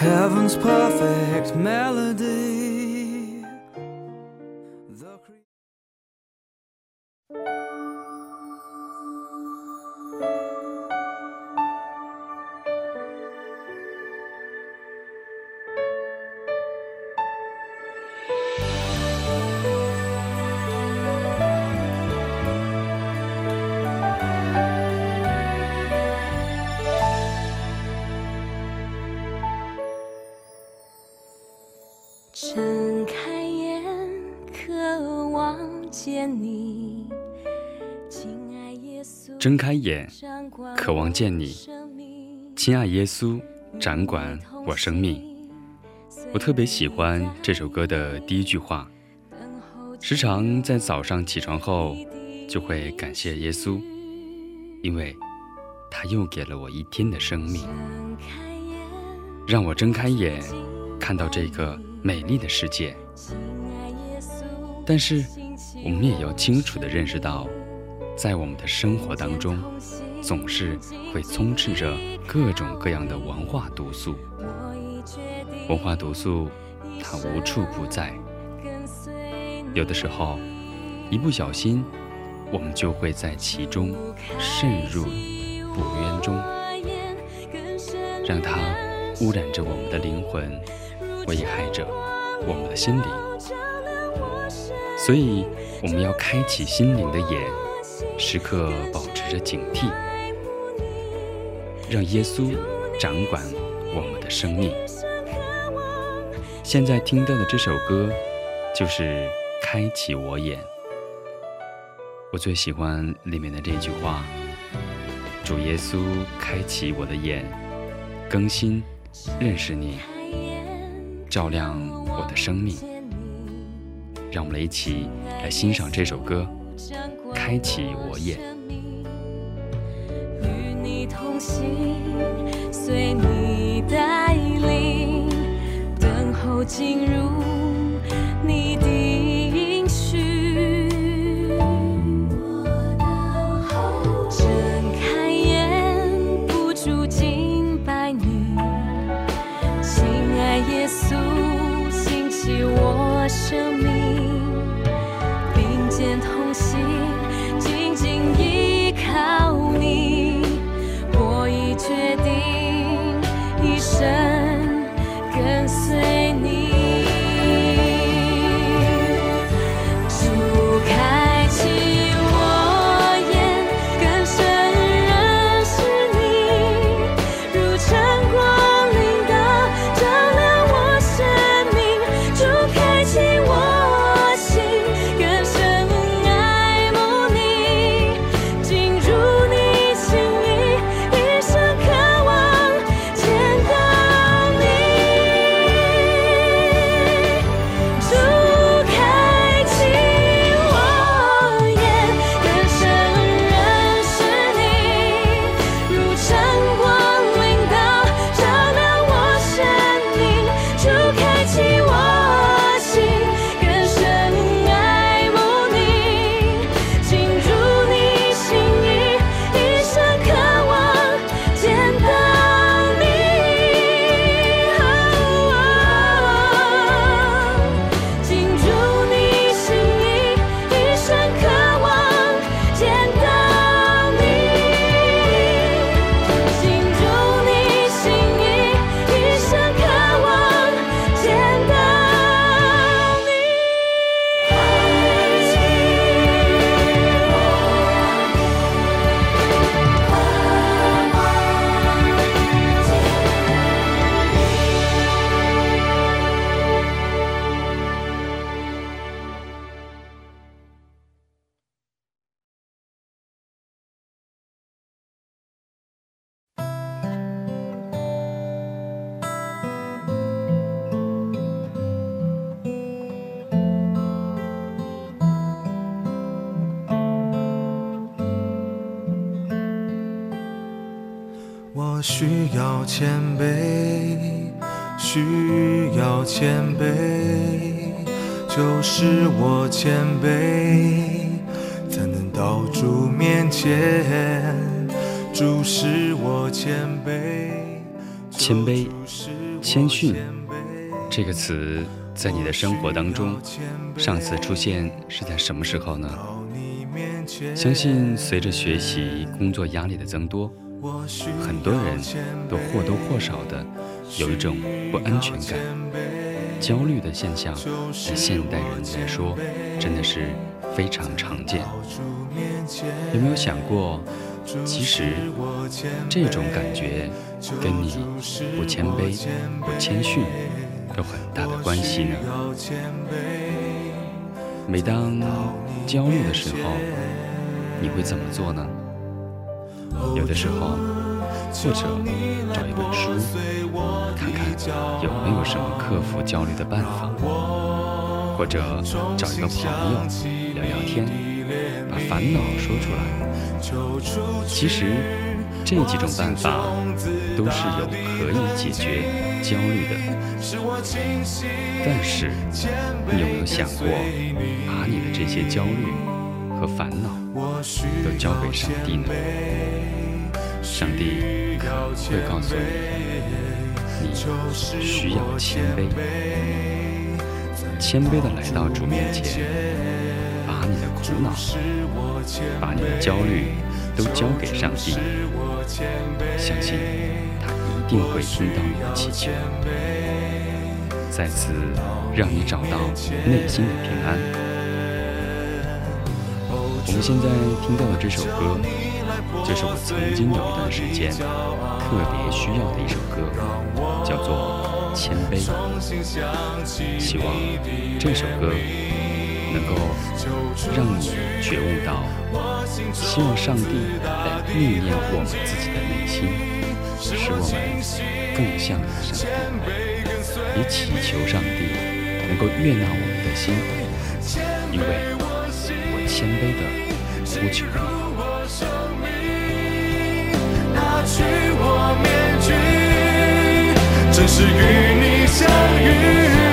Heaven's perfect melody. 睁开眼，渴望见你，亲爱耶稣，掌管我生命。我特别喜欢这首歌的第一句话，时常在早上起床后就会感谢耶稣，因为他又给了我一天的生命，让我睁开眼，看到这个。美丽的世界，但是我们也要清楚地认识到，在我们的生活当中，总是会充斥着各种各样的文化毒素。文化毒素，它无处不在。有的时候，一不小心，我们就会在其中渗入不渊中，让它污染着我们的灵魂。危害着我们的心灵，所以我们要开启心灵的眼，时刻保持着警惕，让耶稣掌管我们的生命。现在听到的这首歌，就是《开启我眼》。我最喜欢里面的这句话：“主耶稣，开启我的眼，更新认识你。”照亮我的生命，让我们一起来欣赏这首歌，开启我眼。与你同行，随你带领，等候进入你的需要谦卑，需要谦卑，就是我谦卑，才能到主面前。主是我谦卑，谦卑、谦逊这个词在你的生活当中，上次出现是在什么时候呢？相信随着学习、工作压力的增多，很多人都或多或少的有一种不安全感、焦虑的现象，在现代人来说，真的是非常常见。有没有想过？其实，这种感觉跟你不谦卑、不谦逊有很大的关系呢。每当焦虑的时候，你会怎么做呢？有的时候，或者找一本书，看看有没有什么克服焦虑的办法；或者找一个朋友聊聊天，把烦恼说出来。其实这几种办法都是有可以解决焦虑的，但是你有没有想过，把你的这些焦虑和烦恼都交给上帝呢？上帝会告诉你，你需要谦卑，谦卑的来到主面前。把你的苦恼，把你的焦虑都交给上帝，相信他一定会听到你的祈求，再次让你找到内心的平安。我们现在听到的这首歌，就是我曾经有一段时间特别需要的一首歌，叫做《谦卑》。希望这首歌。能够让你觉悟到，希望上帝来历练我们自己的内心，使我们更像上帝，也祈求上帝能够悦纳我们的心，因为谦卑的呼求你。正是与你相遇。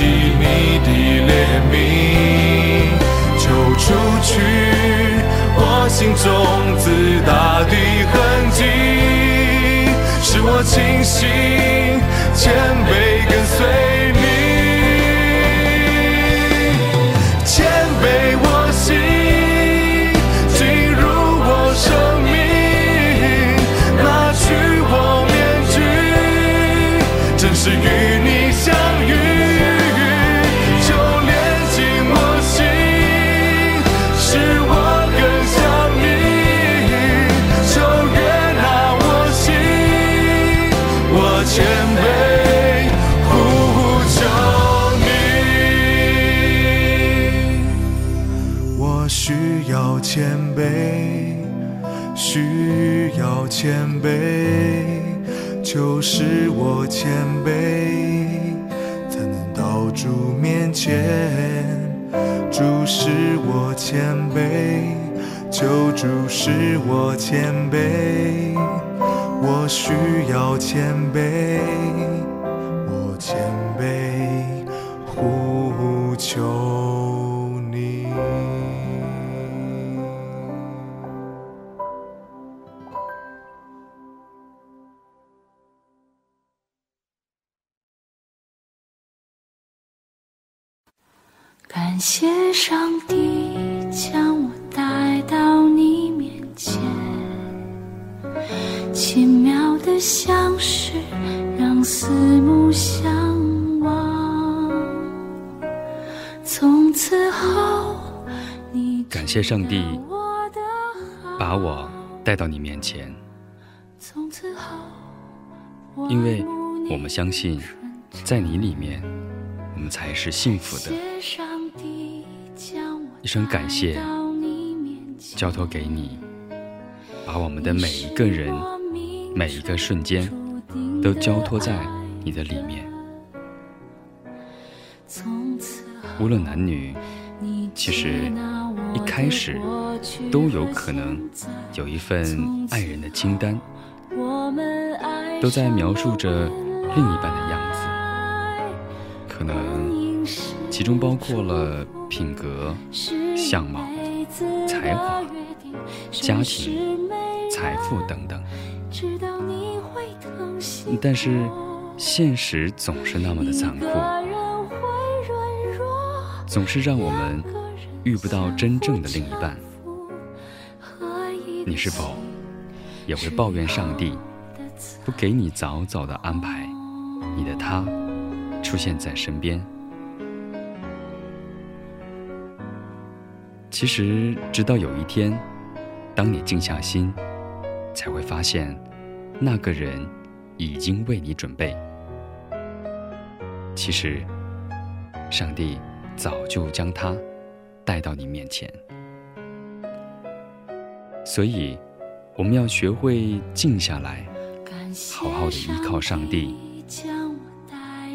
清主是我谦卑，救主是我谦卑，我需要谦卑，感谢上帝将我带到你面前，奇妙的相识让四目相望。从此后，你感谢上帝把我带到你面前，从此后，因为我们相信，在你里面，我们才是幸福的。一声感谢交托给你，把我们的每一个人、每一个瞬间，都交托在你的里面。无论男女，其实一开始都有可能有一份爱人的清单，都在描述着另一半的样子，可能其中包括了品格、相貌、才华、家庭、财富等等。但是现实总是那么的残酷，总是让我们遇不到真正的另一半。你是否也会抱怨上帝不给你早早的安排你的他出现在身边？其实，直到有一天，当你静下心，才会发现，那个人已经为你准备。其实，上帝早就将他带到你面前。所以，我们要学会静下来，好好的依靠上帝，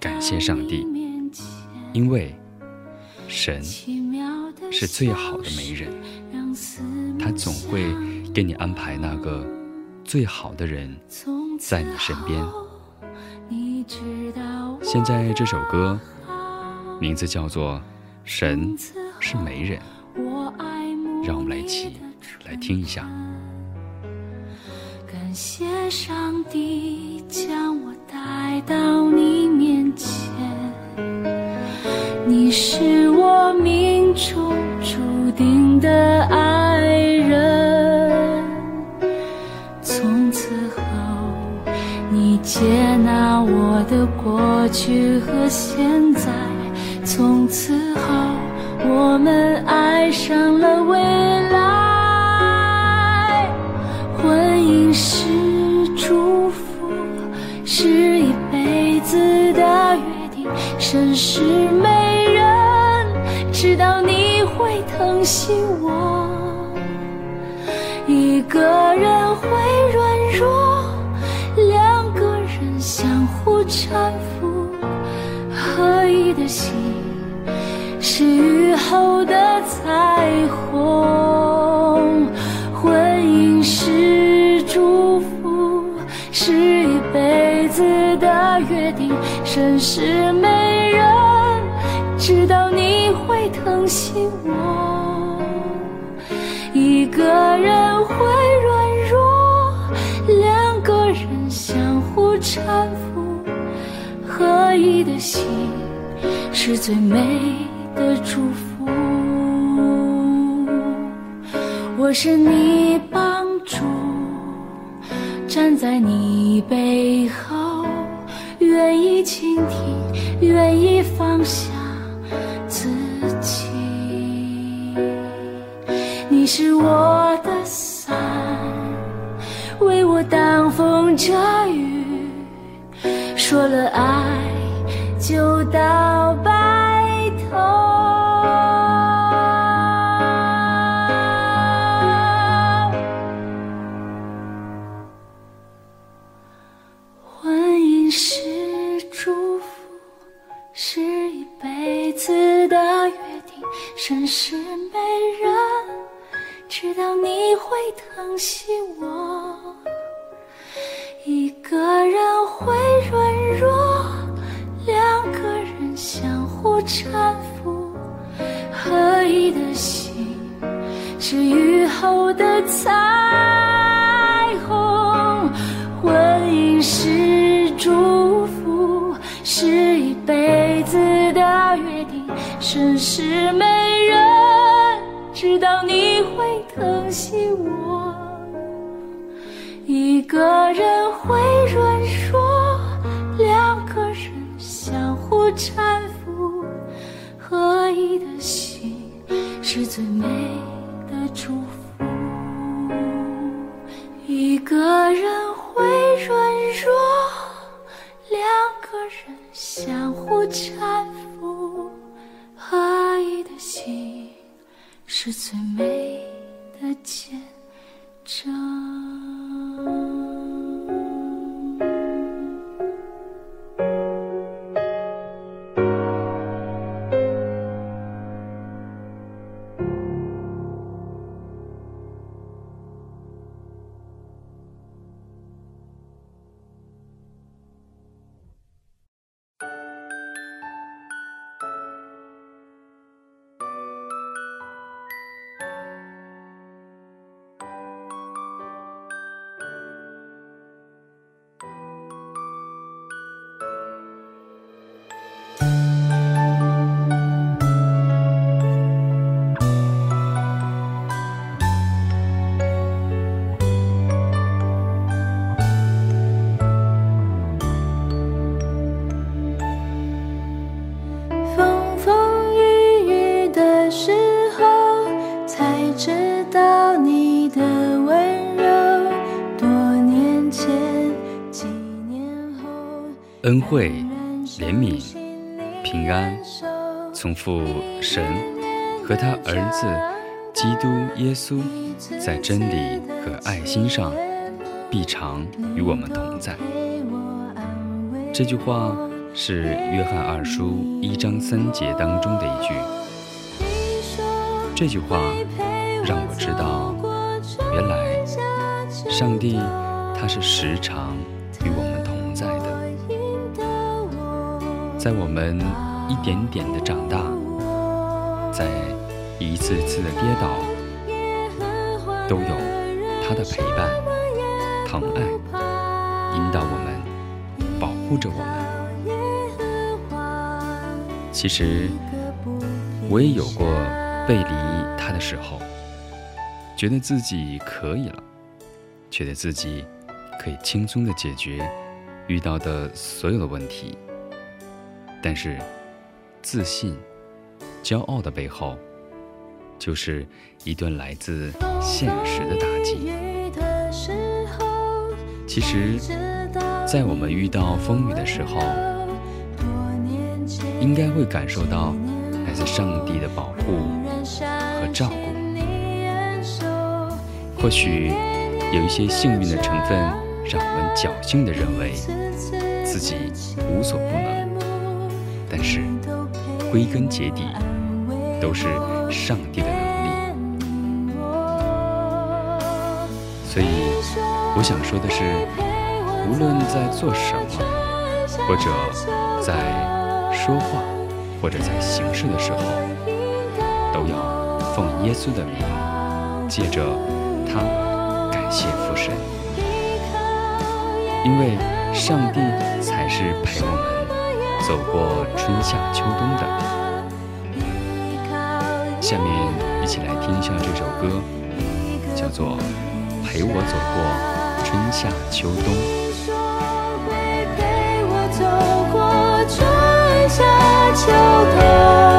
感谢上帝，因为神是最好的媒人，他总会给你安排那个最好的人在你身边。现在这首歌名字叫做《神是媒人》，让我们来一起来听一下。感谢上帝将我带到你面前，是我命中注定的爱人。从此后，你接纳我的过去和现在。从此后，我们爱上了未来。婚姻是祝福，是一辈子的约定。神是美惜我。一个人会软弱，两个人相互搀扶，合一的心是雨后的彩虹。婚姻是祝福，是一辈子的约定。甚是没人，知道你会疼惜我。一个人会软弱，两个人相互搀扶，合一的心是最美的祝福。我是你帮助，站在你背后，愿意倾听，愿意放下是我的伞，为我挡风遮雨。说了爱，就到白头。婚姻是祝福，是一辈子的约定。神是媒人，知道你会疼惜我。一个人会软弱，两个人相互搀扶，合一的心是雨后的彩虹。婚姻是祝福，是一辈子的约定。甚是没人知道你会惜我。一个人会软弱，两个人相互搀恩惠、怜悯、平安，从父神和他儿子基督耶稣在真理和爱心上必常与我们同在。这句话是约翰二书一章三节当中的一句。这句话让我知道，原来上帝他是时常在我们一点点的长大，在一次次的跌倒，都有他的陪伴、疼爱，引导我们，保护着我们。其实，我也有过背离他的时候，觉得自己可以了，觉得自己可以轻松的解决遇到的所有的问题。但是，自信、骄傲的背后，就是一段来自现实的打击。其实，在我们遇到风雨的时候，应该会感受到来自上帝的保护和照顾。或许有一些幸运的成分，让我们侥幸地认为自己无所不能。但是，归根结底，都是上帝的能力。所以，我想说的是，无论在做什么，或者在说话，或者在行事的时候，都要奉耶稣的名，借着他感谢父神，因为上帝才是陪我们。走过春夏秋冬的，下面一起来听一下这首歌，叫做《陪我走过春夏秋冬》。陪我走过春夏秋冬。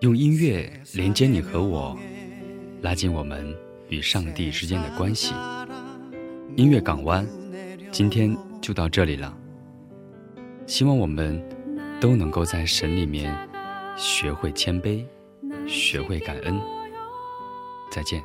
用音乐连接你和我，拉近我们与上帝之间的关系。音乐港湾，今天就到这里了。希望我们都能够在神里面学会谦卑，学会感恩。再见。